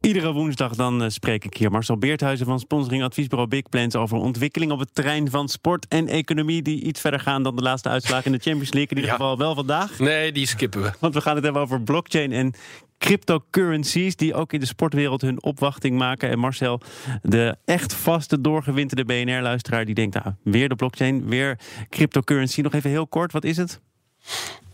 Iedere woensdag dan uh, spreek ik hier Marcel Beerthuizen van sponsoring adviesbureau Big Plans over ontwikkeling op het terrein van sport en economie die iets verder gaan dan de laatste uitslagen in de Champions League. In ieder geval wel vandaag. Nee, die skippen we. Want we gaan het hebben over blockchain en cryptocurrencies die ook in de sportwereld hun opwachting maken. En Marcel, de echt vaste doorgewinterde BNR-luisteraar, die denkt, nou, weer de blockchain, weer cryptocurrency. Nog even heel kort, wat is het?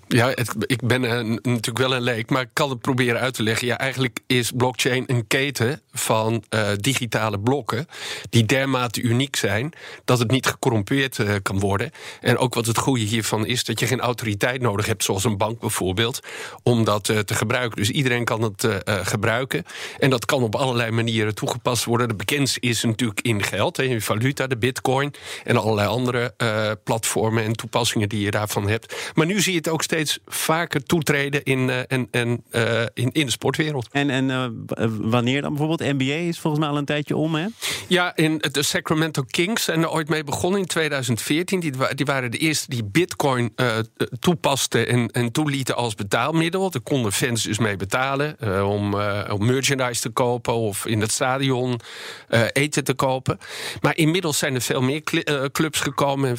Ja, ik ben natuurlijk wel een leek, maar ik kan het proberen uit te leggen. Ja, eigenlijk is blockchain een keten van uh, digitale blokken die dermate uniek zijn dat het niet gecorrumpeerd uh, kan worden. En ook wat het goede hiervan is dat je geen autoriteit nodig hebt, zoals een bank bijvoorbeeld, om dat uh, te gebruiken. Dus iedereen kan het gebruiken. En dat kan op allerlei manieren toegepast worden. De bekendste is natuurlijk in geld, in valuta, de bitcoin en allerlei andere platformen en toepassingen die je daarvan hebt. Maar nu zie je het ook steeds vaker toetreden in, en, en, in, in de sportwereld. En, en wanneer dan bijvoorbeeld? NBA is volgens mij al een tijdje om, hè? Ja, in de Sacramento Kings zijn er ooit mee begonnen in 2014. Die, die waren de eerste die bitcoin toepasten en, en toelieten als betaalmiddel. Daar konden fans dus mee betalen om, om merchandise te kopen... of in het stadion eten te kopen. Maar inmiddels zijn er veel meer clubs gekomen.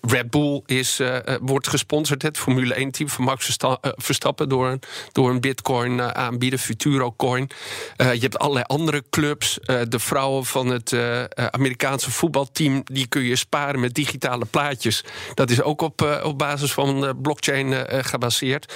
Red Bull is, wordt gesponsord, het Formule Formule 1 team van Max eh, Verstappen door een, door een bitcoin eh, aanbieden, Futuro Coin. Eh, je hebt allerlei andere clubs. de vrouwen van het Amerikaanse voetbalteam, die kun je sparen met digitale plaatjes. Dat is ook op, op basis van blockchain gebaseerd.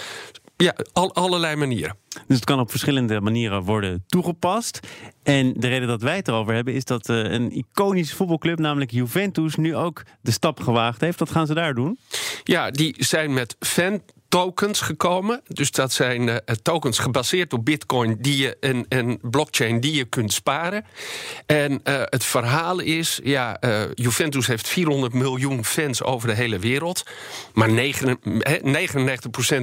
Ja, al, allerlei manieren. Dus het kan op verschillende manieren worden toegepast. En de reden dat wij het erover hebben is dat een iconische voetbalclub, namelijk Juventus, nu ook de stap gewaagd heeft. Wat gaan ze daar doen? Ja, die zijn met fan tokens gekomen. Dus dat zijn uh, tokens gebaseerd op bitcoin die je, en, en blockchain die je kunt sparen. En uh, het verhaal is, ja, uh, Juventus heeft 400 miljoen fans over de hele wereld. Maar 9,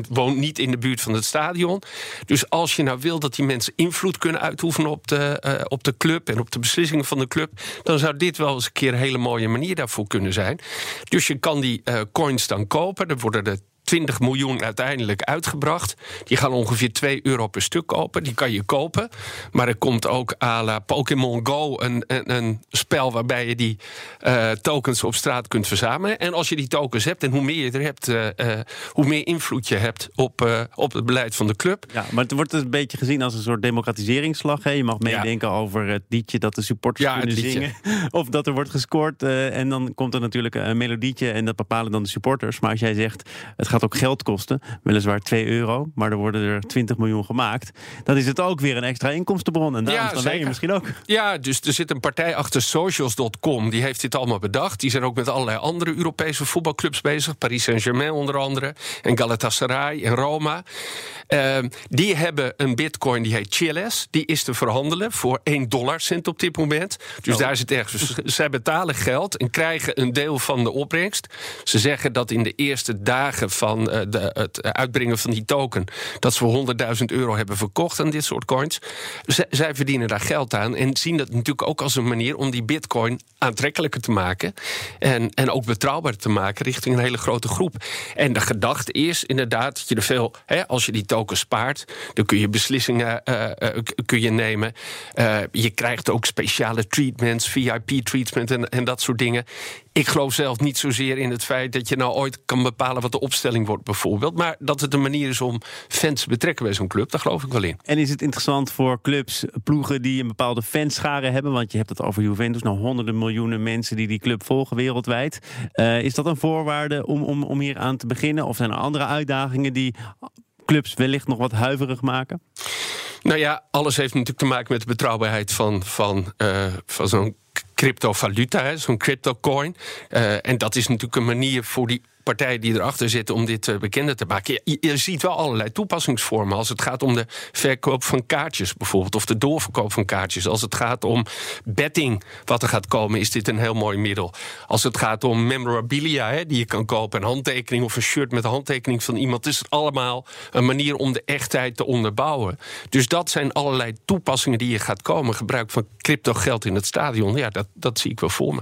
99% woont niet in de buurt van het stadion. Dus als je nou wil dat die mensen invloed kunnen uitoefenen op de, op de club en op de beslissingen van de club, dan zou dit wel eens een keer een hele mooie manier daarvoor kunnen zijn. Dus je kan die coins dan kopen. Er worden er 20 miljoen uiteindelijk uitgebracht. Die gaan ongeveer 2 euro per stuk kopen. Die kan je kopen. Maar er komt ook à la Pokémon Go een, een, een, spel waarbij je die uh, tokens op straat kunt verzamelen. En als je die tokens hebt en hoe meer je er hebt, uh, uh, hoe meer invloed je hebt op, op het beleid van de club. Ja, maar het wordt een beetje gezien als een soort democratiseringsslag. Hè? Je mag meedenken ja. over het liedje dat de supporters ja, kunnen zingen. Of dat er wordt gescoord. en dan komt er natuurlijk een melodietje en dat bepalen dan de supporters. Maar als jij zegt, het gaat gaat ook geld kosten. Weliswaar 2 euro, maar er worden er 20 miljoen gemaakt. Dan is het ook weer een extra inkomstenbron. En daarom ja, wij je misschien ook. Ja, dus er zit een partij achter socials.com. Die heeft dit allemaal bedacht. Die zijn ook met allerlei andere Europese voetbalclubs bezig. Paris Saint-Germain onder andere. En Galatasaray en Roma. Uh, die hebben een bitcoin die heet Chiles. Die is te verhandelen voor 1 dollar cent op dit moment. Dus oh. daar zit ergens. Dus zij betalen geld en krijgen een deel van de opbrengst. Ze zeggen dat in de eerste dagen van van uh, de, het uitbrengen van die token. dat ze voor 100.000 euro hebben verkocht aan dit soort coins. Zij verdienen daar geld aan en zien dat natuurlijk ook als een manier om die bitcoin aantrekkelijker te maken. En, en ook betrouwbaar te maken richting een hele grote groep. En de gedachte is inderdaad dat je er veel, hè, als je die token spaart, dan kun je beslissingen uh, uh, kun je nemen. je krijgt ook speciale treatments, VIP-treatment en, en dat soort dingen. Ik geloof zelf niet zozeer in het feit dat je nou ooit kan bepalen wat de opstelling wordt, bijvoorbeeld. Maar dat het een manier is om fans te betrekken bij zo'n club, daar geloof ik wel in. En is het interessant voor clubs, ploegen die een bepaalde fanscharen hebben? Want je hebt het over Juventus, nou honderden miljoenen mensen die die club volgen wereldwijd. Uh, is dat een voorwaarde om, om, om hier aan te beginnen? Of zijn er andere uitdagingen die clubs wellicht nog wat huiverig maken? Nou ja, alles heeft natuurlijk te maken met de betrouwbaarheid van, van, uh, van zo'n cryptovaluta, zo'n cryptocoin. Uh, en dat is natuurlijk een manier voor die partijen die erachter zitten om dit uh, bekender te maken. Je, ziet wel allerlei toepassingsvormen. Als het gaat om de verkoop van kaartjes bijvoorbeeld, of de doorverkoop van kaartjes. Als het gaat om betting, wat er gaat komen, is dit een heel mooi middel. Als het gaat om memorabilia, hè, die je kan kopen, een handtekening of een shirt met een handtekening van iemand, is het allemaal een manier om de echtheid te onderbouwen. Dus dat zijn allerlei toepassingen die je gaat komen. Gebruik van crypto geld in het stadion, ja, dat, dat zie ik wel voor me.